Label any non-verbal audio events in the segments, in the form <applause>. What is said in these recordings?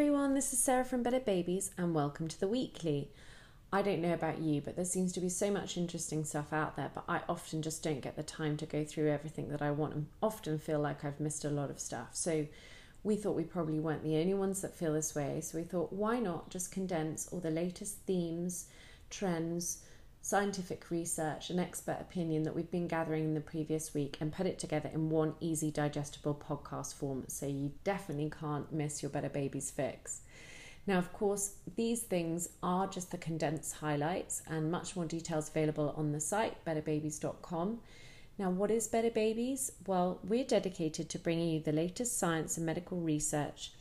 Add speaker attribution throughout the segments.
Speaker 1: everyone, this is Sarah from Better Babies, and welcome to the weekly. I don't know about you, but there seems to be so much interesting stuff out there, but I often just don't get the time to go through everything that I want and often feel like I've missed a lot of stuff. So we thought we probably weren't the only ones that feel this way. So we thought, why not just condense all the latest themes, trends, scientific research, and expert opinion that we've been gathering in the previous week and put it together in one easy, digestible podcast form so you definitely can't miss your Better Babies fix. Now, of course, these things are just the condensed highlights, and much more details available on the site betterbabies.com. Now, what is Better Babies? Well, we're dedicated to bringing you the latest science and medical research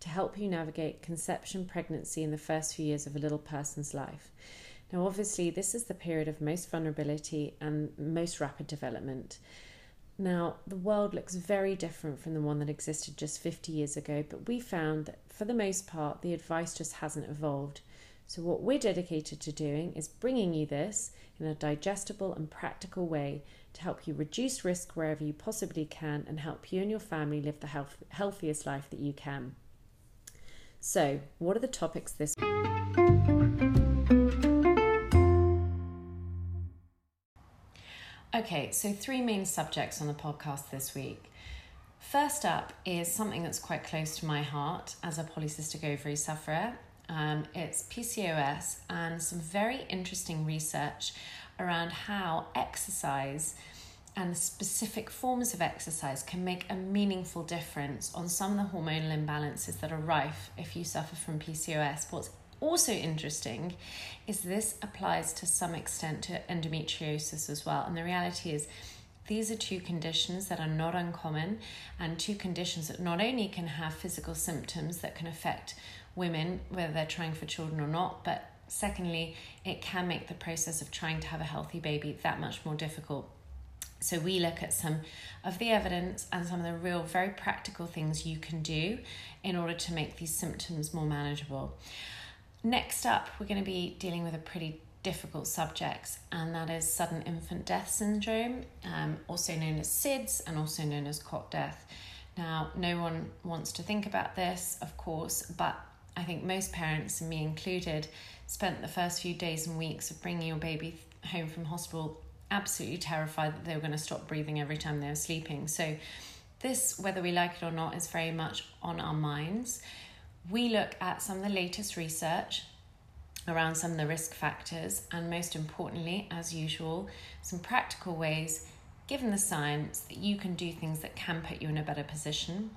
Speaker 1: to help you navigate conception, pregnancy, and the first few years of a little person's life. Now, obviously, this is the period of most vulnerability and most rapid development. Now, the world looks very different from the one that existed just 50 years ago, but we found that for the most part, the advice just hasn't evolved. So, what we're dedicated to doing is bringing you this in a digestible and practical way to help you reduce risk wherever you possibly can and help you and your family live the health- healthiest life that you can. So, what are the topics this Okay, so three main subjects on the podcast this week. First up is something that's quite close to my heart as a polycystic ovary sufferer. Um, it's PCOS and some very interesting research around how exercise and specific forms of exercise can make a meaningful difference on some of the hormonal imbalances that are rife if you suffer from PCOS. What's also interesting is this applies to some extent to endometriosis as well. And the reality is, these are two conditions that are not uncommon, and two conditions that not only can have physical symptoms that can affect women, whether they're trying for children or not, but secondly, it can make the process of trying to have a healthy baby that much more difficult. So, we look at some of the evidence and some of the real, very practical things you can do in order to make these symptoms more manageable. Next up, we're going to be dealing with a pretty difficult subject, and that is sudden infant death syndrome, um, also known as SIDS and also known as cot death. Now, no one wants to think about this, of course, but I think most parents, and me included, spent the first few days and weeks of bringing your baby home from hospital absolutely terrified that they were going to stop breathing every time they were sleeping. So, this, whether we like it or not, is very much on our minds we look at some of the latest research around some of the risk factors and, most importantly, as usual, some practical ways, given the science, that you can do things that can put you in a better position.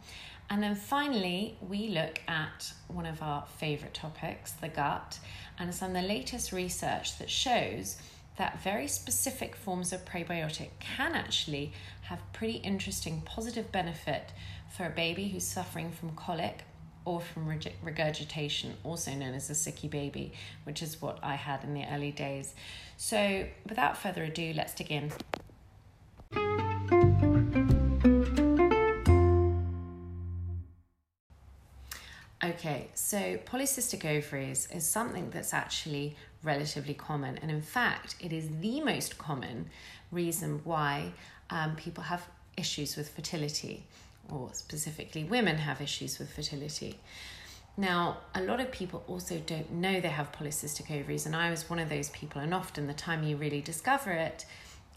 Speaker 1: And then finally, we look at one of our favourite topics, the gut, and some of the latest research that shows that very specific forms of probiotic can actually have pretty interesting positive benefit for a baby who's suffering from colic or from regurgitation, also known as a sicky baby, which is what I had in the early days. So, without further ado, let's dig in. Okay, so polycystic ovaries is something that's actually relatively common, and in fact, it is the most common reason why um, people have issues with fertility or specifically women have issues with fertility. Now, a lot of people also don't know they have polycystic ovaries, and I was one of those people, and often the time you really discover it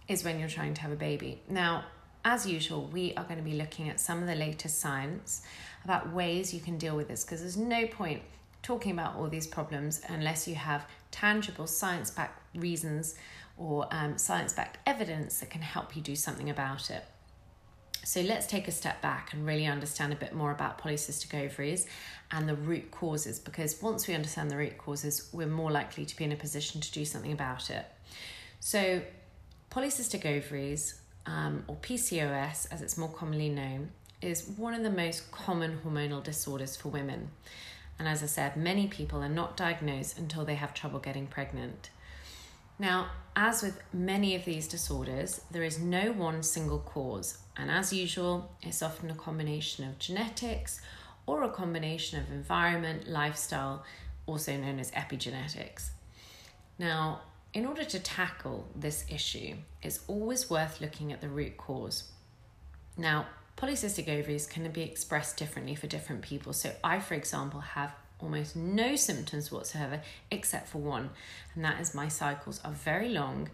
Speaker 1: is when you're trying to have a baby. Now, as usual, we are going to be looking at some of the latest science about ways you can deal with this because there's no point talking about all these problems unless you have tangible science backed reasons or um, science backed evidence that can help you do something about it. So let's take a step back and really understand a bit more about polycystic ovaries and the root causes because once we understand the root causes, we're more likely to be in a position to do something about it. So, polycystic ovaries, um, or PCOS as it's more commonly known, is one of the most common hormonal disorders for women. And as I said, many people are not diagnosed until they have trouble getting pregnant. Now, as with many of these disorders, there is no one single cause, and as usual, it's often a combination of genetics or a combination of environment, lifestyle, also known as epigenetics. Now, in order to tackle this issue, it's always worth looking at the root cause. Now, polycystic ovaries can be expressed differently for different people. So, I, for example, have almost no symptoms whatsoever except for one, and that is my cycles are very long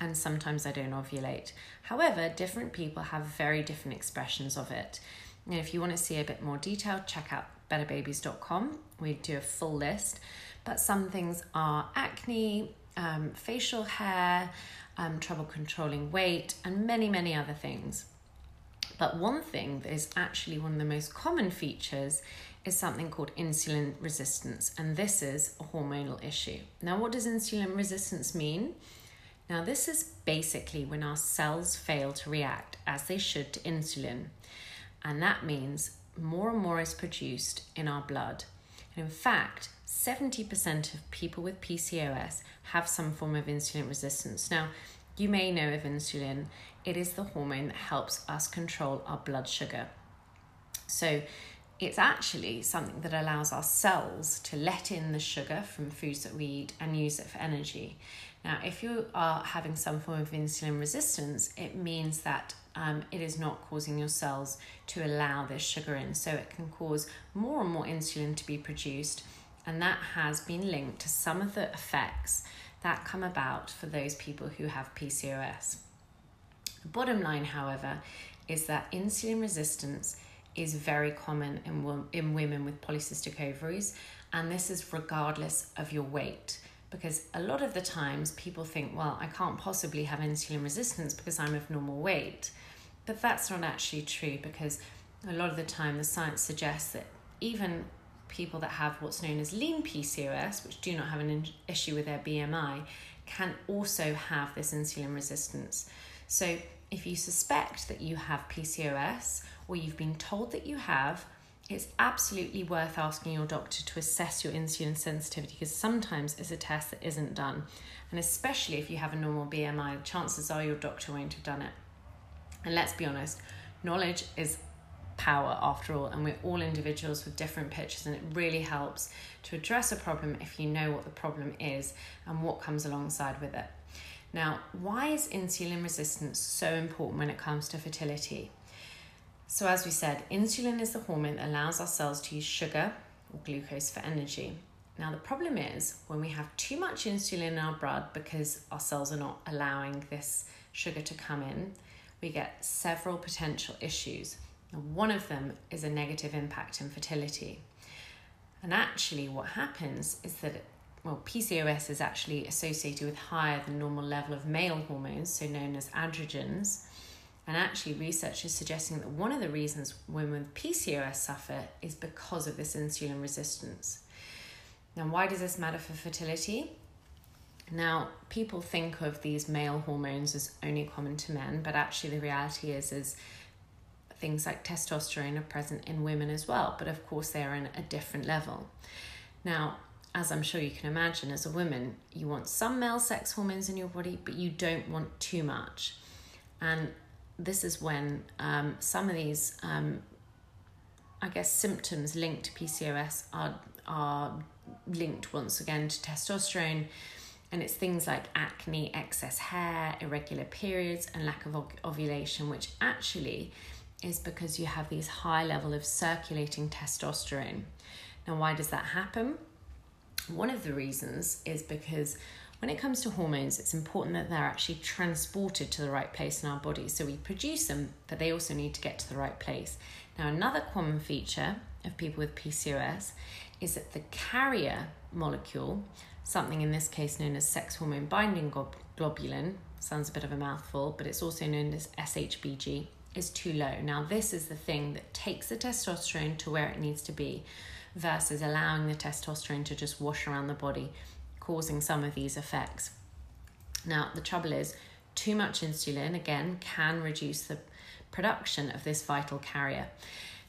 Speaker 1: and sometimes I don't ovulate. However, different people have very different expressions of it. And if you want to see a bit more detail, check out betterbabies.com. We do a full list, but some things are acne, um, facial hair, um, trouble controlling weight, and many, many other things. But one thing that is actually one of the most common features is something called insulin resistance, and this is a hormonal issue. Now, what does insulin resistance mean? Now, this is basically when our cells fail to react as they should to insulin, and that means more and more is produced in our blood. And in fact, 70% of people with PCOS have some form of insulin resistance. Now, you may know of insulin, it is the hormone that helps us control our blood sugar. So, it's actually something that allows our cells to let in the sugar from foods that we eat and use it for energy. Now, if you are having some form of insulin resistance, it means that um, it is not causing your cells to allow this sugar in. So it can cause more and more insulin to be produced, and that has been linked to some of the effects that come about for those people who have PCOS. The bottom line, however, is that insulin resistance is very common in, in women with polycystic ovaries, and this is regardless of your weight. Because a lot of the times people think, well, I can't possibly have insulin resistance because I'm of normal weight. But that's not actually true because a lot of the time the science suggests that even people that have what's known as lean PCOS, which do not have an issue with their BMI, can also have this insulin resistance. So if you suspect that you have PCOS or you've been told that you have, it's absolutely worth asking your doctor to assess your insulin sensitivity because sometimes it's a test that isn't done. And especially if you have a normal BMI, chances are your doctor won't have done it. And let's be honest, knowledge is power after all, and we're all individuals with different pictures, and it really helps to address a problem if you know what the problem is and what comes alongside with it. Now, why is insulin resistance so important when it comes to fertility? So, as we said, insulin is the hormone that allows our cells to use sugar or glucose for energy. Now, the problem is when we have too much insulin in our blood because our cells are not allowing this sugar to come in, we get several potential issues. Now, one of them is a negative impact in fertility. And actually, what happens is that well, PCOS is actually associated with higher than normal level of male hormones, so known as androgens. And actually, research is suggesting that one of the reasons women with PCOS suffer is because of this insulin resistance. Now, why does this matter for fertility? Now, people think of these male hormones as only common to men, but actually, the reality is, is things like testosterone are present in women as well, but of course, they're in a different level. Now, as I'm sure you can imagine, as a woman, you want some male sex hormones in your body, but you don't want too much. And this is when um, some of these, um, I guess, symptoms linked to PCOS are are linked once again to testosterone, and it's things like acne, excess hair, irregular periods, and lack of ovulation, which actually is because you have these high level of circulating testosterone. Now, why does that happen? One of the reasons is because when it comes to hormones, it's important that they're actually transported to the right place in our body. So we produce them, but they also need to get to the right place. Now, another common feature of people with PCOS is that the carrier molecule, something in this case known as sex hormone binding globulin, sounds a bit of a mouthful, but it's also known as SHBG, is too low. Now, this is the thing that takes the testosterone to where it needs to be versus allowing the testosterone to just wash around the body causing some of these effects. Now, the trouble is, too much insulin, again, can reduce the production of this vital carrier.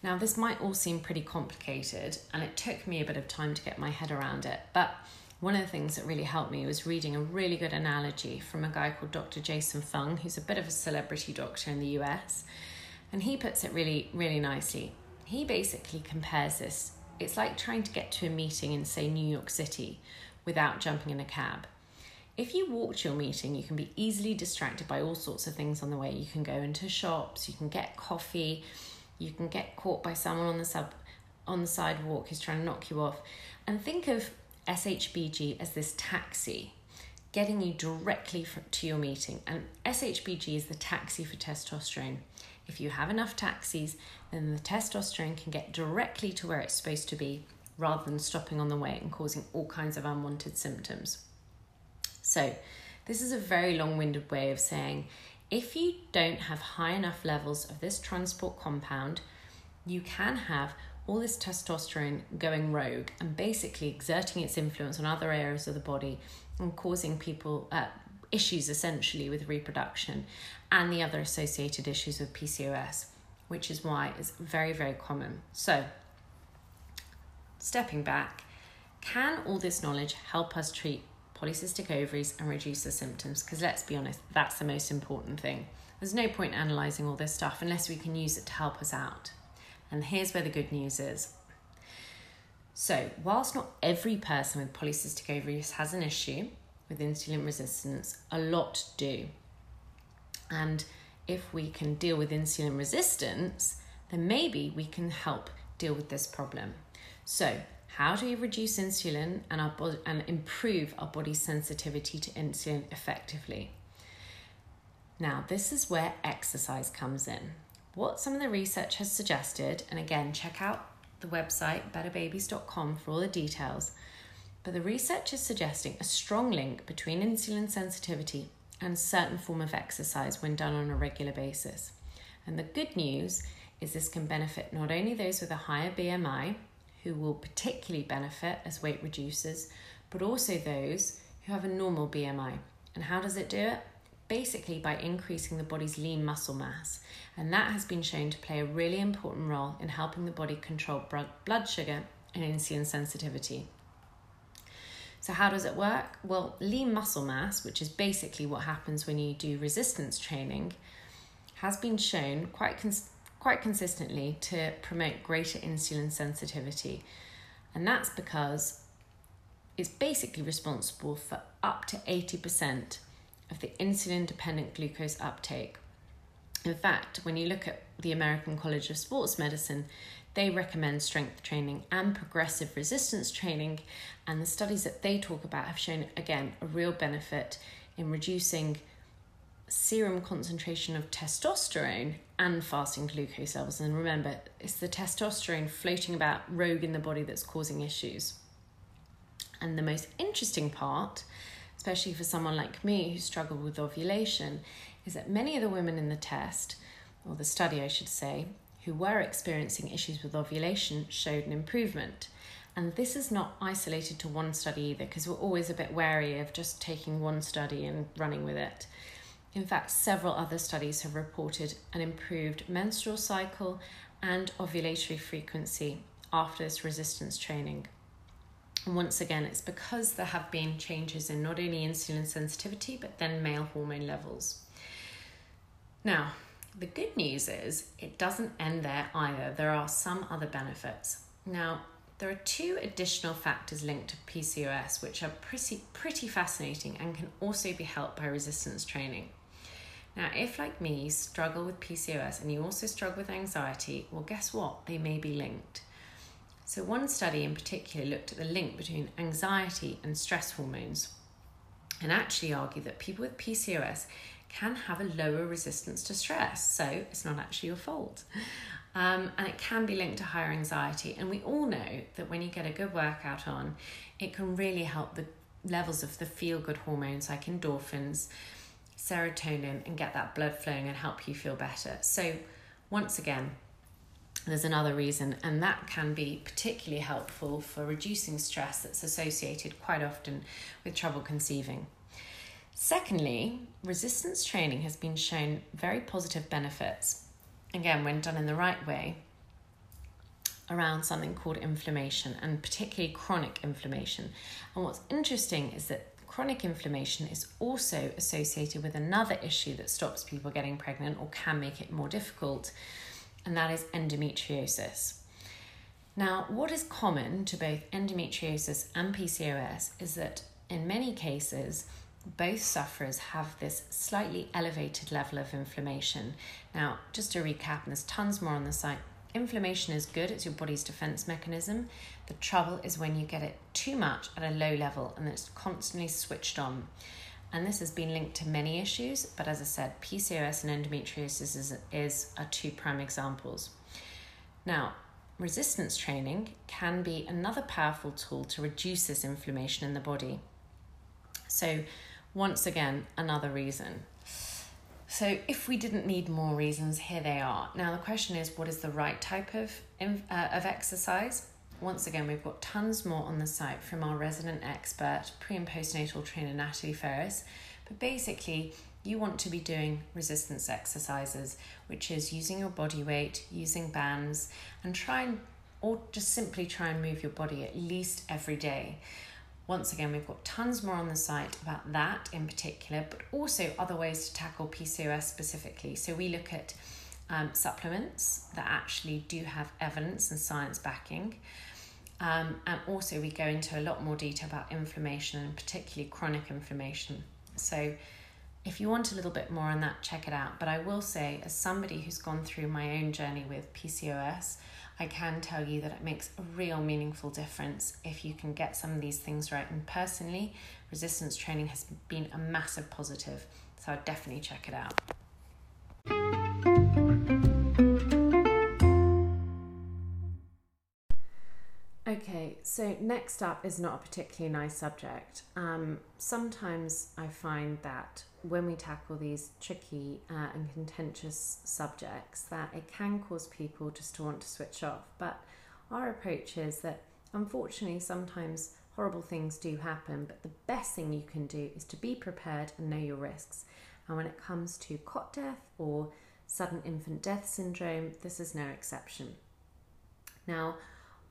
Speaker 1: Now, this might all seem pretty complicated, and it took me a bit of time to get my head around it, but one of the things that really helped me was reading a really good analogy from a guy called Dr. Jason Fung, who's a bit of a celebrity doctor in the US, and he puts it really, really nicely. He basically compares this. It's like trying to get to a meeting in, say, New York City without jumping in a cab. if you walk to your meeting, you can be easily distracted by all sorts of things on the way. You can go into shops, you can get coffee, you can get caught by someone on the sub on the sidewalk who's trying to knock you off. And think of SHBG as this taxi getting you directly to your meeting. And SHBG is the taxi for testosterone. If you have enough taxis, then the testosterone can get directly to where it's supposed to be rather than stopping on the way and causing all kinds of unwanted symptoms. So, this is a very long winded way of saying if you don't have high enough levels of this transport compound, you can have all this testosterone going rogue and basically exerting its influence on other areas of the body and causing people uh, issues essentially with reproduction and the other associated issues with PCOS, which is why it's very, very common. So, stepping back, can all this knowledge help us treat polycystic ovaries and reduce the symptoms? Because let's be honest, that's the most important thing. There's no point analysing all this stuff unless we can use it to help us out. And here's where the good news is. So, whilst not every person with polycystic ovaries has an issue with insulin resistance, a lot do. And if we can deal with insulin resistance, then maybe we can help deal with this problem. So, how do we reduce insulin and our body, and improve our body's sensitivity to insulin effectively? Now, this is where exercise comes in what some of the research has suggested, and again, check out the website betterbabies.com for all the details. But the research is suggesting a strong link between insulin sensitivity and certain form of exercise when done on a regular basis. And the good news is this can benefit not only those with a higher BMI, who will particularly benefit as weight reduces, but also those who have a normal BMI. And how does it do it? basically by increasing the body's lean muscle mass. And that has been shown to play a really important role in helping the body control blood sugar and insulin sensitivity. So, how does it work? Well, lean muscle mass, which is basically what happens when you do resistance training, has been shown quite, cons- quite consistently to promote greater insulin sensitivity. And that's because it's basically responsible for up to 80% of the insulin dependent glucose uptake. In fact, when you look at the American College of Sports Medicine, they recommend strength training and progressive resistance training, and the studies that they talk about have shown again a real benefit in reducing serum concentration of testosterone and fasting glucose levels. And remember, it's the testosterone floating about rogue in the body that's causing issues. And the most interesting part especially for someone like me who struggled with ovulation, is that many of the women in the test, or the study I should say, who were experiencing issues with ovulation showed an improvement. And this is not isolated to one study either, because we're always a bit wary of just taking one study and running with it. In fact, several other studies have reported an improved menstrual cycle and ovulatory frequency after this resistance training. And once again, it's because there have been changes in not only insulin sensitivity, but then male hormone levels. Now, the good news is it doesn't end there either. There are some other benefits. Now, there are two additional factors linked to PCOS which are pretty, pretty fascinating and can also be helped by resistance training. Now, if like me, you struggle with PCOS and you also struggle with anxiety, well, guess what? They may be linked. So, one study in particular looked at the link between anxiety and stress hormones and actually argued that people with PCOS can have a lower resistance to stress. So, it's not actually your fault. Um, and it can be linked to higher anxiety. And we all know that when you get a good workout on, it can really help the levels of the feel good hormones like endorphins, serotonin, and get that blood flowing and help you feel better. So, once again, there's another reason, and that can be particularly helpful for reducing stress that's associated quite often with trouble conceiving. Secondly, resistance training has been shown very positive benefits, again, when done in the right way, around something called inflammation and particularly chronic inflammation. And what's interesting is that chronic inflammation is also associated with another issue that stops people getting pregnant or can make it more difficult, and that is endometriosis. Now, what is common to both endometriosis and PCOS is that in many cases, both sufferers have this slightly elevated level of inflammation. Now, just to recap, and there's tons more on the site. Inflammation is good, it's your body's defense mechanism. The trouble is when you get it too much at a low level and it's constantly switched on. And this has been linked to many issues, but as I said, PCOS and endometriosis is, is are two prime examples. Now, resistance training can be another powerful tool to reduce this inflammation in the body. So, once again, another reason. So, if we didn't need more reasons, here they are. Now, the question is what is the right type of, uh, of exercise? Once again, we've got tons more on the site from our resident expert, pre and postnatal trainer Natalie Ferris. But basically, you want to be doing resistance exercises, which is using your body weight, using bands, and try and, or just simply try and move your body at least every day. Once again, we've got tons more on the site about that in particular, but also other ways to tackle PCOS specifically. So we look at um, supplements that actually do have evidence and science backing. Um, and also, we go into a lot more detail about inflammation and particularly chronic inflammation. So, if you want a little bit more on that, check it out. But I will say, as somebody who's gone through my own journey with PCOS, I can tell you that it makes a real meaningful difference if you can get some of these things right. And personally, resistance training has been a massive positive. So I'd definitely check it out. So next up is not a particularly nice subject. Um, sometimes I find that when we tackle these tricky uh, and contentious subjects, that it can cause people just to want to switch off. But our approach is that unfortunately, sometimes horrible things do happen, but the best thing you can do is to be prepared and know your risks. And when it comes to cot death or sudden infant death syndrome, this is no exception. Now,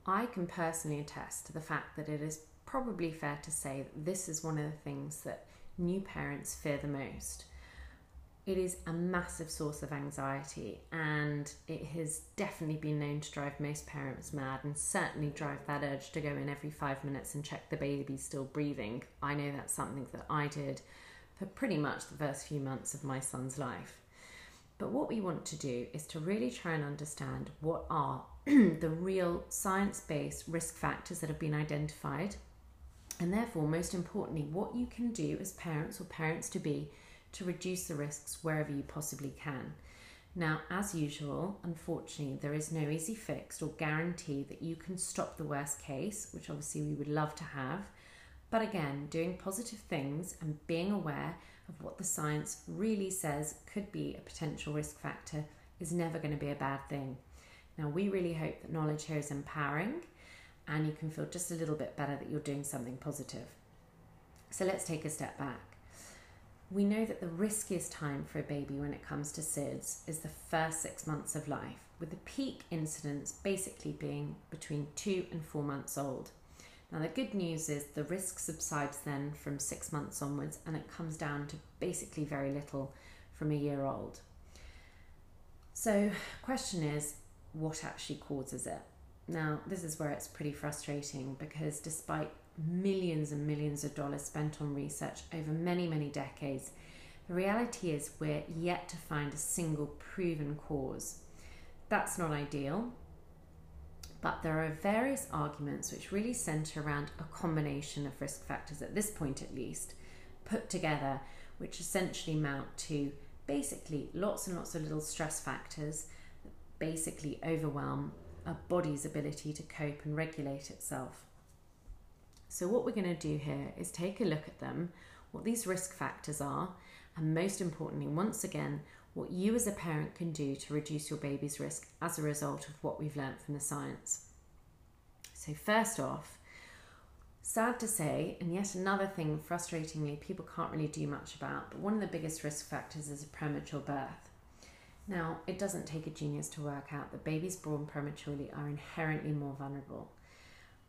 Speaker 1: I can personally attest to the fact that it is probably fair to say that this is one of the things that new parents fear the most. It is a massive source of anxiety, and it has definitely been known to drive most parents mad and certainly drive that urge to go in every five minutes and check the baby's still breathing. I know that's something that I did for pretty much the first few months of my son's life. But what we want to do is to really try and understand what are <clears throat> the real science based risk factors that have been identified, and therefore, most importantly, what you can do as parents or parents to be to reduce the risks wherever you possibly can. Now, as usual, unfortunately, there is no easy fix or guarantee that you can stop the worst case, which obviously we would love to have. But again, doing positive things and being aware of what the science really says could be a potential risk factor is never going to be a bad thing. Now, we really hope that knowledge here is empowering and you can feel just a little bit better that you're doing something positive. So, let's take a step back. We know that the riskiest time for a baby when it comes to SIDS is the first six months of life, with the peak incidence basically being between two and four months old. Now, the good news is the risk subsides then from six months onwards and it comes down to basically very little from a year old. So, the question is what actually causes it? Now, this is where it's pretty frustrating because despite millions and millions of dollars spent on research over many, many decades, the reality is we're yet to find a single proven cause. That's not ideal, but there are various arguments which really centre around a combination of risk factors, at this point at least, put together, which essentially mount to basically lots and lots of little stress factors that basically overwhelm a body's ability to cope and regulate itself. So, what we're going to do here is take a look at them, what these risk factors are, and most importantly, once again, what you as a parent can do to reduce your baby's risk as a result of what we've learnt from the science. So, first off, sad to say, and yet another thing frustratingly people can't really do much about, but one of the biggest risk factors is a premature birth. Now, it doesn't take a genius to work out that babies born prematurely are inherently more vulnerable.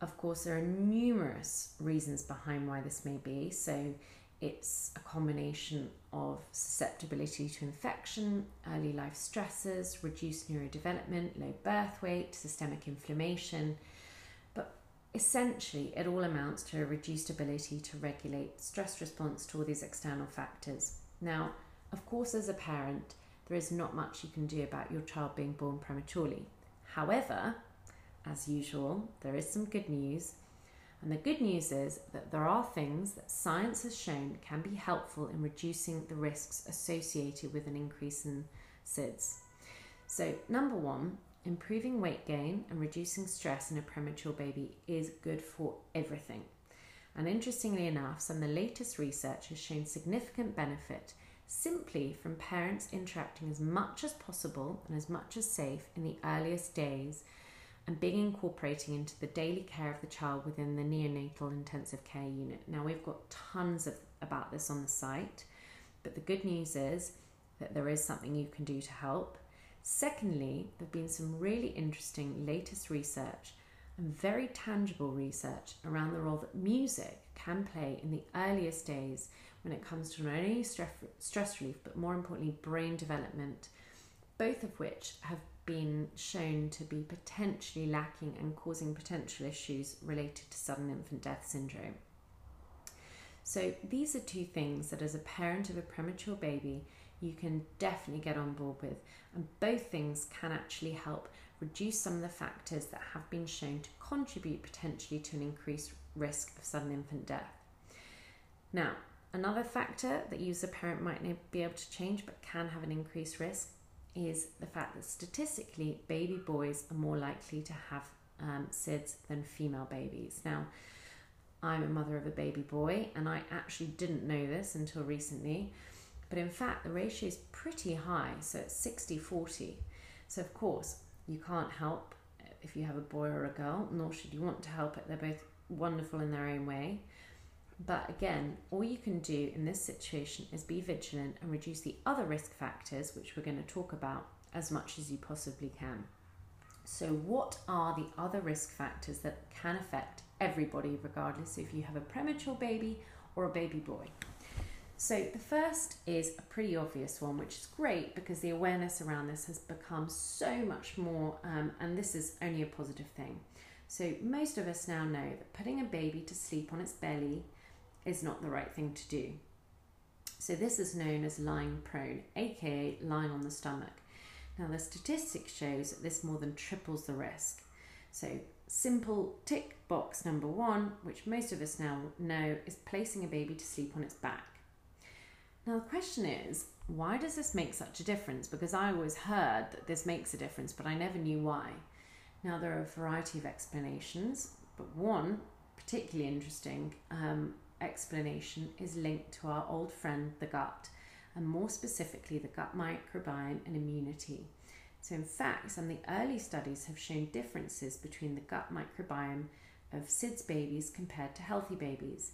Speaker 1: Of course, there are numerous reasons behind why this may be. So, it's a combination of susceptibility to infection, early life stresses, reduced neurodevelopment, low birth weight, systemic inflammation. But essentially, it all amounts to a reduced ability to regulate stress response to all these external factors. Now, of course, as a parent, there is not much you can do about your child being born prematurely. However, as usual, there is some good news. And the good news is that there are things that science has shown can be helpful in reducing the risks associated with an increase in SIDS. So, number one, improving weight gain and reducing stress in a premature baby is good for everything. And interestingly enough, some of the latest research has shown significant benefit simply from parents interacting as much as possible and as much as safe in the earliest days and being incorporating into the daily care of the child within the neonatal intensive care unit. Now we've got tons of about this on the site, but the good news is that there is something you can do to help. Secondly, there have been some really interesting latest research and very tangible research around the role that music can play in the earliest days when it comes to not only stress relief but more importantly brain development, both of which have been shown to be potentially lacking and causing potential issues related to sudden infant death syndrome. So, these are two things that, as a parent of a premature baby, you can definitely get on board with, and both things can actually help reduce some of the factors that have been shown to contribute potentially to an increased risk of sudden infant death. Now, another factor that you as a parent might be able to change but can have an increased risk is the fact that statistically, baby boys are more likely to have um, SIDS than female babies. Now, I'm a mother of a baby boy, and I actually didn't know this until recently. But in fact, the ratio is pretty high, so it's 60 40. So, of course, you can't help if you have a boy or a girl, nor should you want to help it. They're both wonderful in their own way. But again, all you can do in this situation is be vigilant and reduce the other risk factors, which we're going to talk about, as much as you possibly can. So, what are the other risk factors that can affect everybody, regardless if you have a premature baby or a baby boy? So, the first is a pretty obvious one, which is great because the awareness around this has become so much more, um, and this is only a positive thing. So, most of us now know that putting a baby to sleep on its belly is not the right thing to do. So, this is known as lying prone, aka lying on the stomach. Now, the statistics shows that this more than triples the risk. So, simple tick box number one, which most of us now know, is placing a baby to sleep on its back. Now, the question is, why does this make such a difference? Because I always heard that this makes a difference, but I never knew why. Now, there are a variety of explanations, but one particularly interesting um, explanation is linked to our old friend, the gut, and more specifically, the gut microbiome and immunity. So, in fact, some of the early studies have shown differences between the gut microbiome of SIDS babies compared to healthy babies.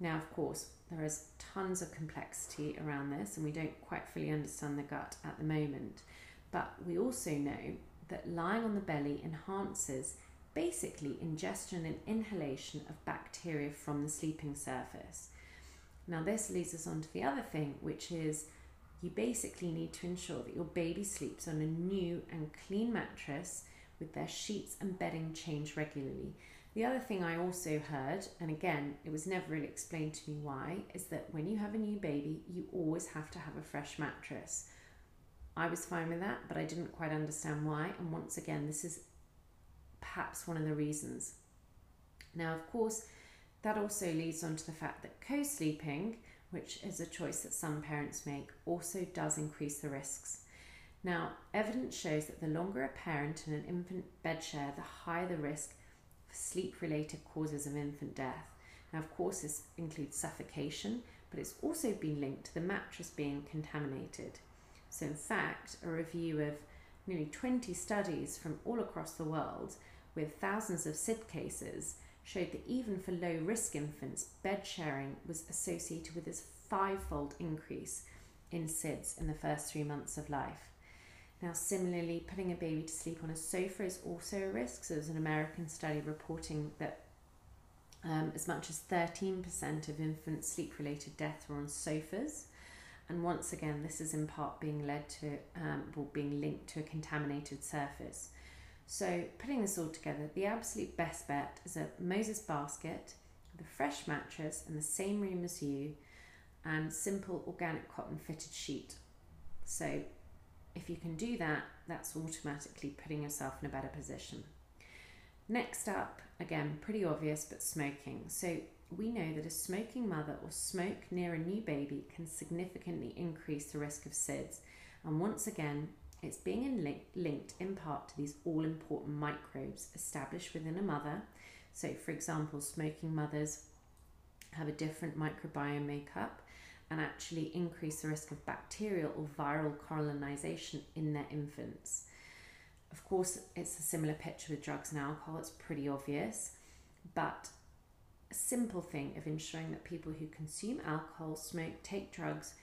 Speaker 1: Now, of course, there is tons of complexity around this, and we don't quite fully understand the gut at the moment. But we also know that lying on the belly enhances basically ingestion and inhalation of bacteria from the sleeping surface. Now, this leads us on to the other thing, which is you basically need to ensure that your baby sleeps on a new and clean mattress with their sheets and bedding changed regularly. The other thing I also heard, and again, it was never really explained to me why, is that when you have a new baby, you always have to have a fresh mattress. I was fine with that, but I didn't quite understand why. And once again, this is perhaps one of the reasons. Now, of course, that also leads on to the fact that co sleeping, which is a choice that some parents make, also does increase the risks. Now, evidence shows that the longer a parent and an infant bed share, the higher the risk for sleep related causes of infant death. Now, of course, this includes suffocation, but it's also been linked to the mattress being contaminated. So, in fact, a review of nearly 20 studies from all across the world with thousands of SID cases showed that even for low risk infants, bed sharing was associated with this fivefold increase in SIDS in the first three months of life. Now, similarly, putting a baby to sleep on a sofa is also a risk. So, there's an American study reporting that um, as much as 13% of infant sleep related deaths were on sofas. And once again, this is in part being led to um, being linked to a contaminated surface. So, putting this all together, the absolute best bet is a Moses basket, the fresh mattress, and the same room as you, and simple organic cotton fitted sheet. So, if you can do that, that's automatically putting yourself in a better position. Next up, again, pretty obvious, but smoking. So, we know that a smoking mother or smoke near a new baby can significantly increase the risk of SIDS. And once again, it's being in link, linked in part to these all important microbes established within a mother. So, for example, smoking mothers have a different microbiome makeup and actually increase the risk of bacterial or viral colonization in their infants. Of course, it's a similar picture with drugs and alcohol, it's pretty obvious, but a simple thing of ensuring that people who consume alcohol, smoke, take drugs,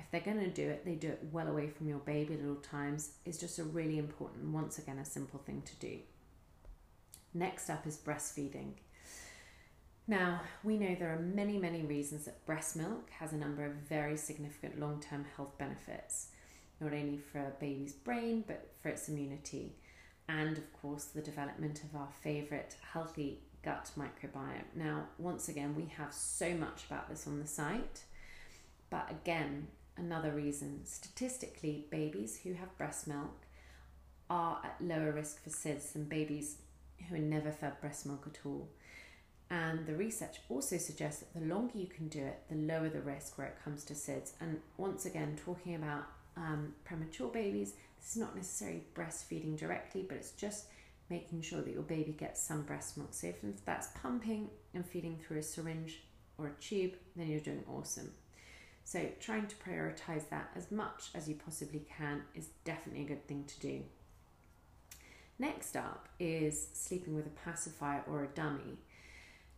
Speaker 1: if they're going to do it, they do it well away from your baby at all times, is just a really important, once again, a simple thing to do. Next up is breastfeeding. Now, we know there are many, many reasons that breast milk has a number of very significant long term health benefits, not only for a baby's brain, but for its immunity, and of course, the development of our favourite healthy gut microbiome. Now, once again, we have so much about this on the site, but again, another reason statistically, babies who have breast milk are at lower risk for SIDS than babies who are never fed breast milk at all. And the research also suggests that the longer you can do it, the lower the risk where it comes to SIDS. And once again, talking about um, premature babies, this is not necessarily breastfeeding directly, but it's just making sure that your baby gets some breast milk. So if that's pumping and feeding through a syringe or a tube, then you're doing awesome. So trying to prioritize that as much as you possibly can is definitely a good thing to do. Next up is sleeping with a pacifier or a dummy.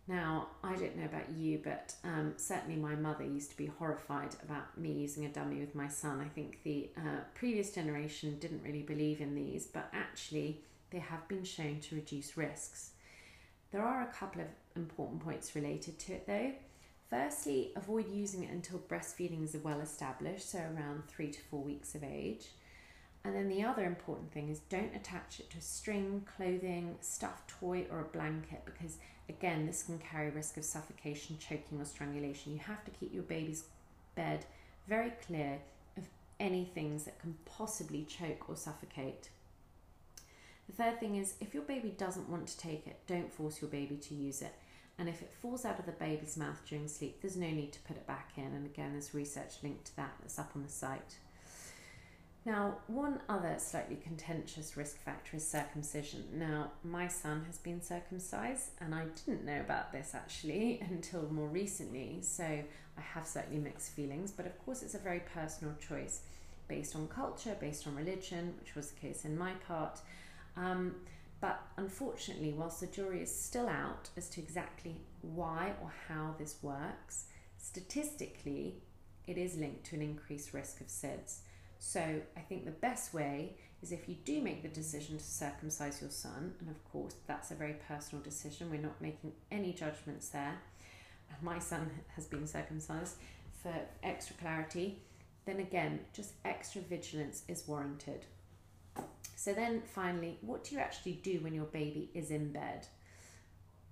Speaker 1: Now, I don't know about you, but um, certainly my mother used to be horrified about me using a dummy with my son. I think the uh, previous generation didn't really believe in these, but actually, they have been shown to reduce risks. There are a couple of important points related to it though. Firstly, avoid using it until breastfeeding is well established, so around three to four weeks of age. And then the other important thing is don't attach it to a string, clothing, stuffed toy, or a blanket because, again, this can carry risk of suffocation, choking, or strangulation. You have to keep your baby's bed very clear of any things that can possibly choke or suffocate. The third thing is if your baby doesn't want to take it, don't force your baby to use it. And if it falls out of the baby's mouth during sleep, there's no need to put it back in. And again, there's research linked to that that's up on the site. Now, one other slightly contentious risk factor is circumcision. Now, my son has been circumcised, and I didn't know about this actually <laughs> until more recently, so I have slightly mixed feelings, but of course, it's a very personal choice based on culture, based on religion, which was the case in my part. Um, but unfortunately, whilst the jury is still out as to exactly why or how this works, statistically, it is linked to an increased risk of SIDS. So I think the best way is if you do make the decision to circumcise your son, and of course that's a very personal decision, we're not making any judgments there. My son has been circumcised for extra clarity, then again, just extra vigilance is warranted. So then finally, what do you actually do when your baby is in bed?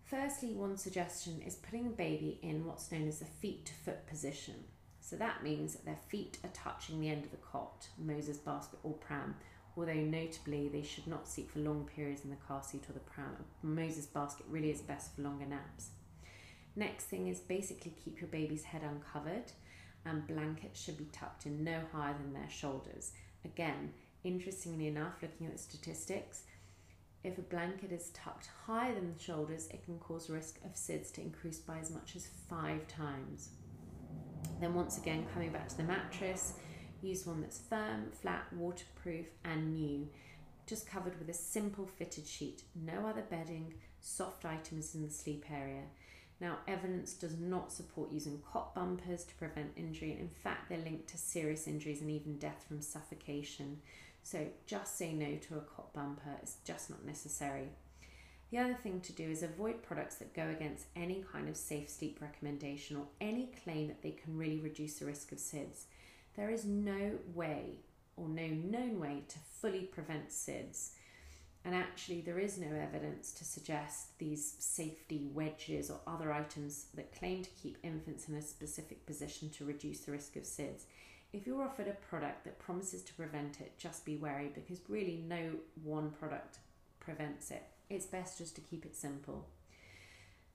Speaker 1: Firstly, one suggestion is putting a baby in what's known as the feet to foot position. So that means that their feet are touching the end of the cot, Moses basket or pram, although notably they should not seat for long periods in the car seat or the pram. Moses basket really is best for longer naps. Next thing is basically keep your baby's head uncovered and blankets should be tucked in no higher than their shoulders. Again, interestingly enough, looking at statistics, if a blanket is tucked higher than the shoulders, it can cause risk of SIDS to increase by as much as five times. Then, once again, coming back to the mattress, use one that's firm, flat, waterproof, and new, just covered with a simple fitted sheet, no other bedding, soft items in the sleep area. Now, evidence does not support using cot bumpers to prevent injury, in fact, they're linked to serious injuries and even death from suffocation. So, just say no to a cot bumper, it's just not necessary. The other thing to do is avoid products that go against any kind of safe sleep recommendation or any claim that they can really reduce the risk of SIDS. There is no way or no known way to fully prevent SIDS. And actually, there is no evidence to suggest these safety wedges or other items that claim to keep infants in a specific position to reduce the risk of SIDS. If you're offered a product that promises to prevent it, just be wary because really no one product prevents it. It's best just to keep it simple.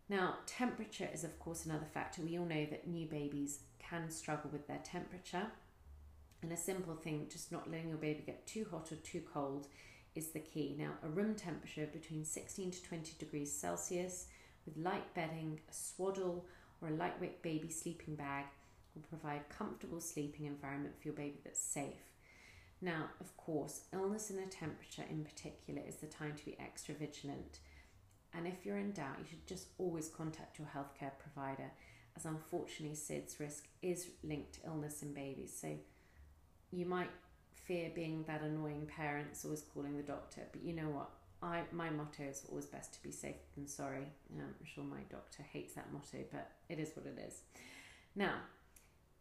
Speaker 1: Now, temperature is, of course, another factor. We all know that new babies can struggle with their temperature. And a simple thing, just not letting your baby get too hot or too cold, is the key. Now, a room temperature between 16 to 20 degrees Celsius with light bedding, a swaddle, or a lightweight baby sleeping bag will provide comfortable sleeping environment for your baby that's safe. Now, of course, illness and a temperature in particular is the time to be extra vigilant. And if you're in doubt, you should just always contact your healthcare provider, as unfortunately, SIDS risk is linked to illness in babies. So you might fear being that annoying parent that's always calling the doctor, but you know what? I my motto is always best to be safe than sorry. I'm sure my doctor hates that motto, but it is what it is. Now,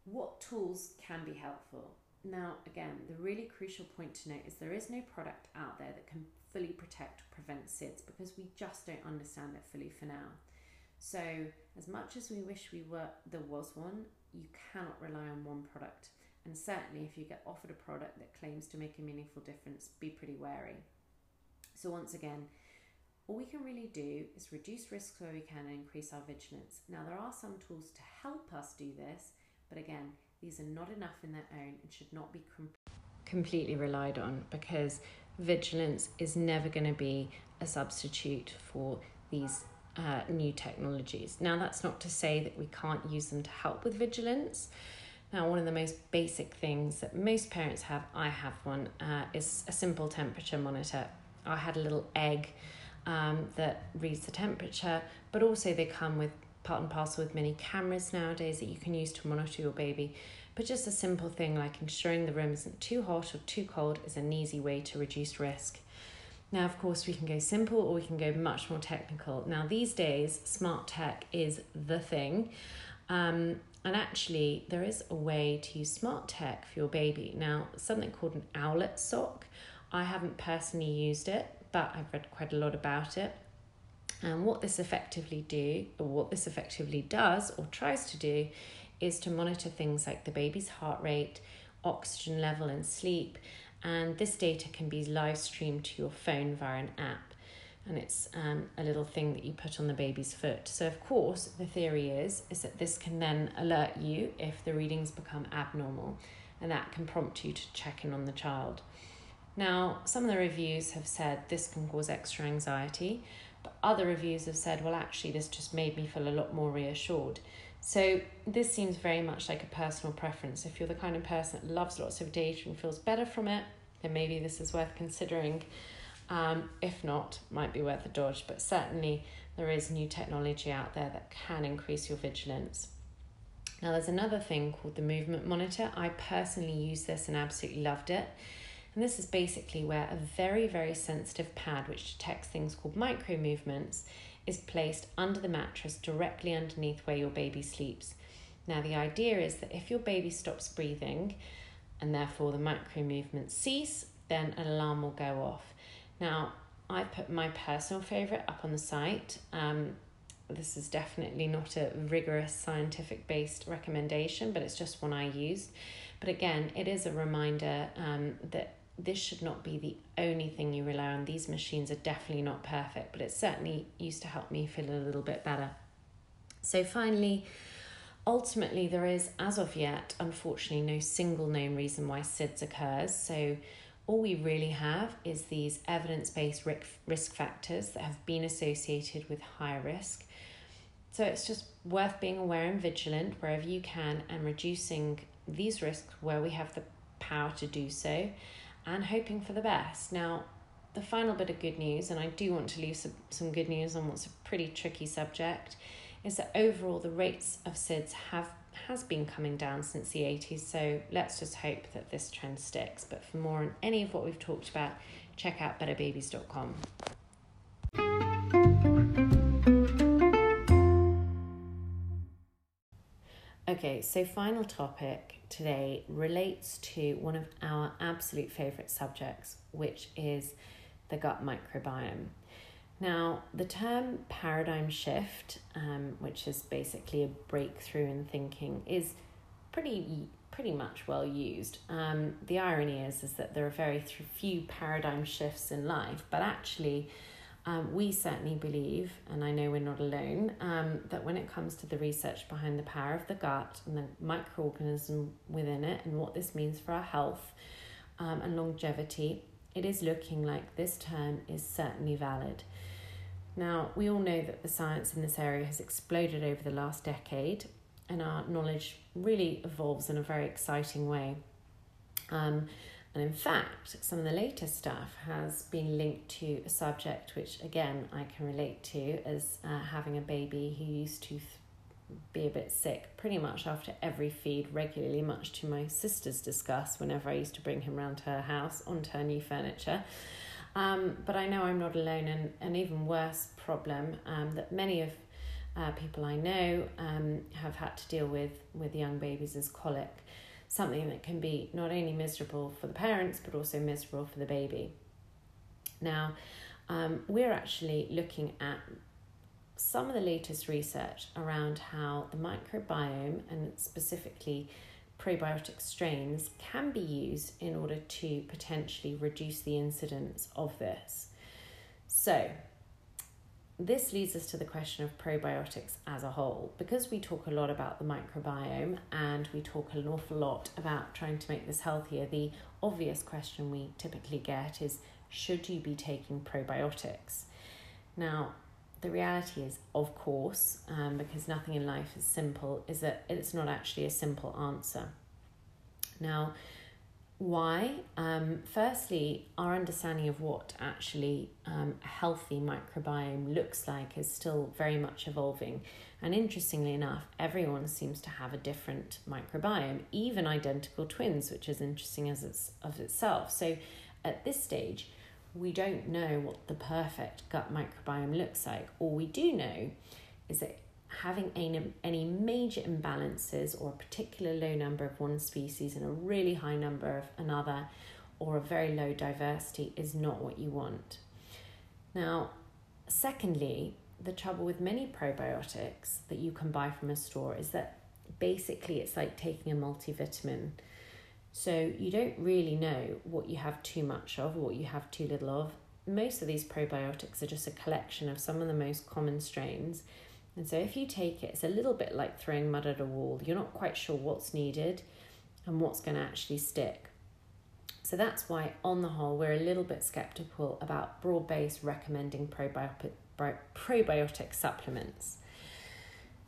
Speaker 1: what tools can be helpful? Now, again, the really crucial point to note is there is no product out there that can fully protect or prevent SIDS because we just don't understand it fully for now. So, as much as we wish we were there was one, you cannot rely on one product. And certainly, if you get offered a product that claims to make a meaningful difference, be pretty wary. So, once again, all we can really do is reduce risks where we can and increase our vigilance. Now, there are some tools to help us do this, but again, these are not enough in their own and should not be com- completely relied on because vigilance is never going to be a substitute for these uh, new technologies. Now, that's not to say that we can't use them to help with vigilance. Now, one of the most basic things that most parents have, I have one, uh, is a simple temperature monitor. I had a little egg um, that reads the temperature, but also they come with part and parcel with many cameras nowadays that you can use to monitor your baby. But just a simple thing like ensuring the room isn't too hot or too cold is an easy way to reduce risk. Now, of course, we can go simple or we can go much more technical. Now, these days, smart tech is the thing. Um, and actually, there is a way to use smart tech for your baby. Now, something called an owlet sock. I haven't personally used it, but I've read quite a lot about it. And what this effectively do, or what this effectively does or tries to do, is to monitor things like the baby's heart rate, oxygen level, and sleep. And this data can be live streamed to your phone via an app. And it's um, a little thing that you put on the baby's foot. So, of course, the theory is, is that this can then alert you if the readings become abnormal, and that can prompt you to check in on the child. Now, some of the reviews have said this can cause extra anxiety, but other reviews have said, well, actually, this just made me feel a lot more reassured. So this seems very much like a personal preference. If you're the kind of person that loves lots of data and feels better from it, then maybe this is worth considering. Um, if not, might be worth a dodge. But certainly there is new technology out there that can increase your vigilance. Now there's another thing called the movement monitor. I personally use this and absolutely loved it. And this is basically where a very, very sensitive pad, which detects things called micro movements, is placed under the mattress directly underneath where your baby sleeps. Now, the idea is that if your baby stops breathing and therefore the micro movements cease, then an alarm will go off. Now, I put my personal favourite up on the site. Um, this is definitely not a rigorous scientific based recommendation, but it's just one I used. But again, it is a reminder um, that this should not be the only thing you rely on. These machines are definitely not perfect, but it certainly used to help me feel a little bit better. So, finally, ultimately, there is, as of yet, unfortunately, no single known reason why SIDS occurs. So, all we really have is these evidence based risk factors that have been associated with higher risk. So, it's just worth being aware and vigilant wherever you can and reducing these risks where we have the power to do so and hoping for the best. Now, the final bit of good news, and I do want to leave some, some good news on what's a pretty tricky subject, is that overall the rates of SIDS have has been coming down since the 80s. So let's just hope that this trend sticks. But for more on any of what we've talked about, check out betterbabies.com. Okay, so final topic today relates to one of our absolute favourite subjects, which is the gut microbiome. Now, the term paradigm shift, um, which is basically a breakthrough in thinking, is pretty pretty much well used. Um, the irony is is that there are very few paradigm shifts in life, but actually, um, we certainly believe, and I know we're not alone, um, that when it comes to the research behind the power of the gut and the microorganism within it and what this means for our health um, and longevity, it is looking like this term is certainly valid. Now, we all know that the science in this area has exploded over the last decade, and our knowledge really evolves in a very exciting way. Um, and in fact, some of the latest stuff has been linked to a subject which, again, I can relate to as uh, having a baby who used to th- be a bit sick pretty much after every feed regularly, much to my sister's disgust whenever I used to bring him round to her house onto her new furniture. Um, but I know I'm not alone, and an even worse problem um, that many of uh, people I know um, have had to deal with with young babies is colic, something that can be not only miserable for the parents but also miserable for the baby. Now, um, we're actually looking at some of the latest research around how the microbiome and specifically probiotic strains can be used in order to potentially reduce the incidence of this. So, this leads us to the question of probiotics as a whole. Because we talk a lot about the microbiome and we talk an awful lot about trying to make this healthier, the obvious question we typically get is should you be taking probiotics? Now, the reality is, of course, um, because nothing in life is simple, is that it's not actually a simple answer. Now, why? Um, firstly, our understanding of what actually um, a healthy microbiome looks like is still very much evolving. And interestingly enough, everyone seems to have a different microbiome, even identical twins, which is interesting as it's of itself. So at this stage, we don't know what the perfect gut microbiome looks like. All we do know is that having any, any major imbalances or a particular low number of one species and a really high number of another or a very low diversity is not what you want. Now, secondly, the trouble with many probiotics that you can buy from a store is that basically it's like taking a multivitamin. So you don't really know what you have too much of, or what you have too little of. Most of these probiotics are just a collection of some of the most common strains. And so if you take it, it's a little bit like throwing mud at a wall. You're not quite sure what's needed and what's going to actually stick. So that's why, on the whole, we're a little bit skeptical about broad based recommending probiotic, probiotic supplements.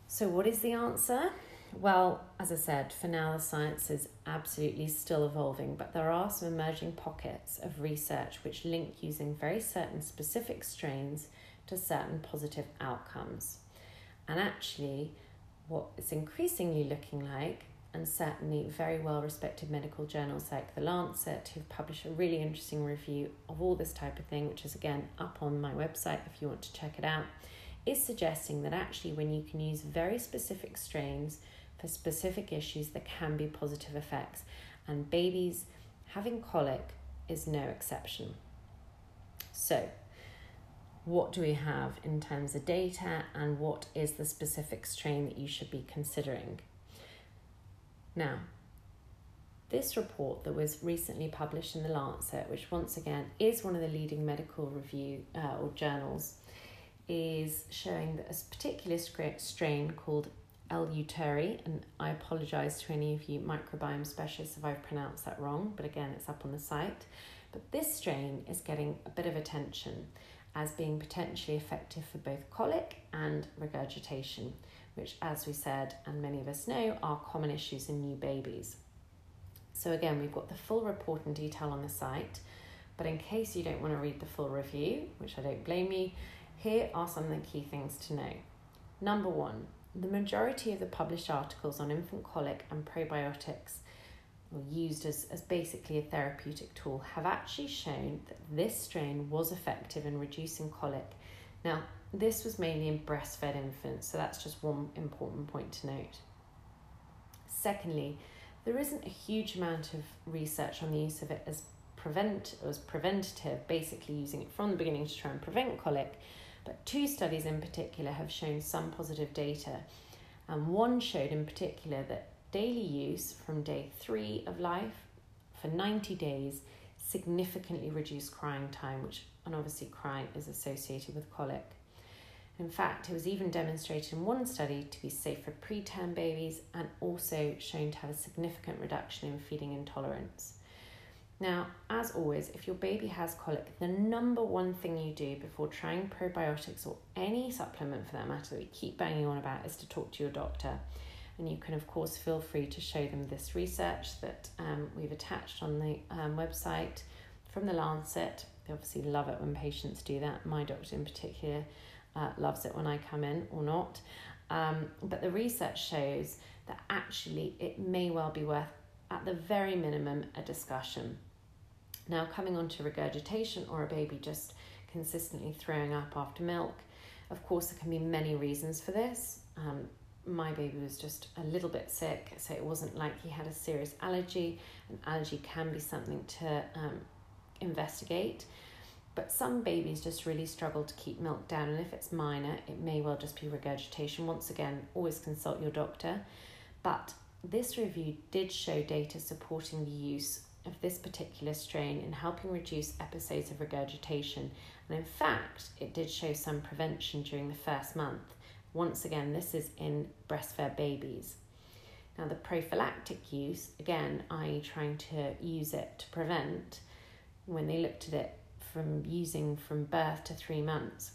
Speaker 1: So, what is the answer? Well, as I said, for now the science is absolutely still evolving, but there are some emerging pockets of research which link using very certain specific strains to certain positive outcomes. And actually, what it's increasingly looking like, and certainly very well respected medical journals like The Lancet, who've published a really interesting review of all this type of thing, which is again up on my website if you want to check it out, is suggesting that actually, when you can use very specific strains, for specific issues there can be positive effects, and babies having colic is no exception. So, what do we have in terms of data, and what is the specific strain that you should be considering? Now, this report that was recently published in the Lancet, which once again is one of the leading medical review uh, or journals, is showing that a particular strain called L. reuteri, and I apologize to any of you microbiome specialists if I've pronounced that wrong, but again, it's up on the site. But this strain is getting a bit of attention as being potentially effective for both colic and regurgitation, which, as we said, and many of us know, are common issues in new babies. So, again, we've got the full report and detail on the site, but in case you don't want to read the full review, which I don't blame you, here are some of the key things to know. Number one, the majority of the published articles on infant colic and probiotics used as, as basically a therapeutic tool have actually shown that this strain was effective in reducing colic. Now, this was mainly in breastfed infants, so that's just one important point to note. Secondly, there isn't a huge amount of research on the use of it as prevent was preventative, basically using it from the beginning to try and prevent colic. But two studies in particular have shown some positive data. And one showed in particular that daily use from day three of life for 90 days significantly reduced crying time, which, and obviously, crying is associated with colic. In fact, it was even demonstrated in one study to be safe for preterm babies and also shown to have a significant reduction in feeding intolerance. Now, as always, if your baby has colic, the number one thing you do before trying probiotics or any supplement for that matter that we keep banging on about is to talk to your doctor. And you can, of course, feel free to show them this research that um, we've attached on the um, website from the Lancet. They obviously love it when patients do that. My doctor, in particular, uh, loves it when I come in or not. Um, but the research shows that actually it may well be worth, at the very minimum, a discussion. Now, coming on to regurgitation or a baby just consistently throwing up after milk, of course, there can be many reasons for this. Um, my baby was just a little bit sick, so it wasn't like he had a serious allergy. An allergy can be something to um, investigate. But some babies just really struggle to keep milk down, and if it's minor, it may well just be regurgitation. Once again, always consult your doctor. But this review did show data supporting the use of this particular strain in helping reduce episodes of regurgitation, and in fact, it did show some prevention during the first month. Once again, this is in breastfed babies. Now, the prophylactic use, again, i.e., trying to use it to prevent, when they looked at it from using from birth to three months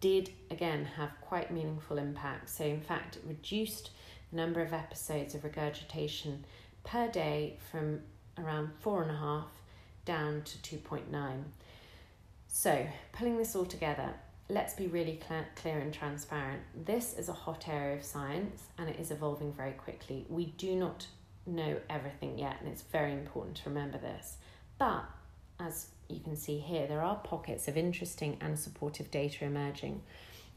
Speaker 1: did again have quite meaningful impact. So, in fact, it reduced the number of episodes of regurgitation per day from around four and a half down to 2.9. So, pulling this all together, let's be really clear, clear and transparent. This is a hot area of science and it is evolving very quickly. We do not know everything yet, and it's very important to remember this. But as you can see here, there are pockets of interesting and supportive data emerging.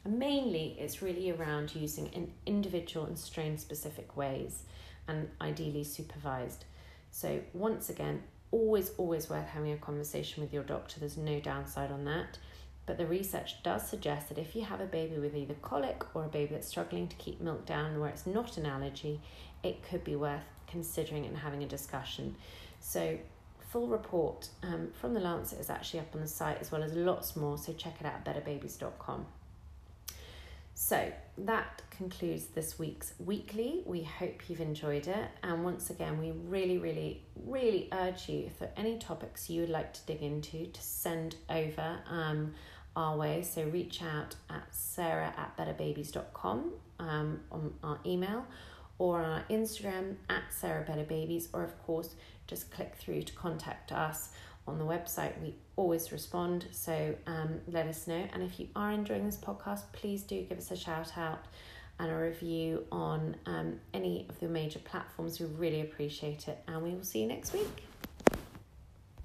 Speaker 1: And mainly, it's really around using in individual and strain specific ways and ideally supervised. So, once again, always, always worth having a conversation with your doctor. There's no downside on that. But the research does suggest that if you have a baby with either colic or a baby that's struggling to keep milk down where it's not an allergy, it could be worth considering and having a discussion. So, full report um, from the Lancet is actually up on the site as well as lots more, so check it out betterbabies.com. So that concludes this week's weekly. We hope you've enjoyed it. And once again, we really, really, really urge you if there are any topics you would like to dig into to send over um, our way. So reach out at sarah at betterbabies.com um, on our email or on our Instagram at Sarah Better Babies, or of course, just click through to contact us on the website. We always respond, so um, let us know. And if you are enjoying this podcast, please do give us a shout out and a review on um, any of the major platforms. We really appreciate it, and we will see you next week.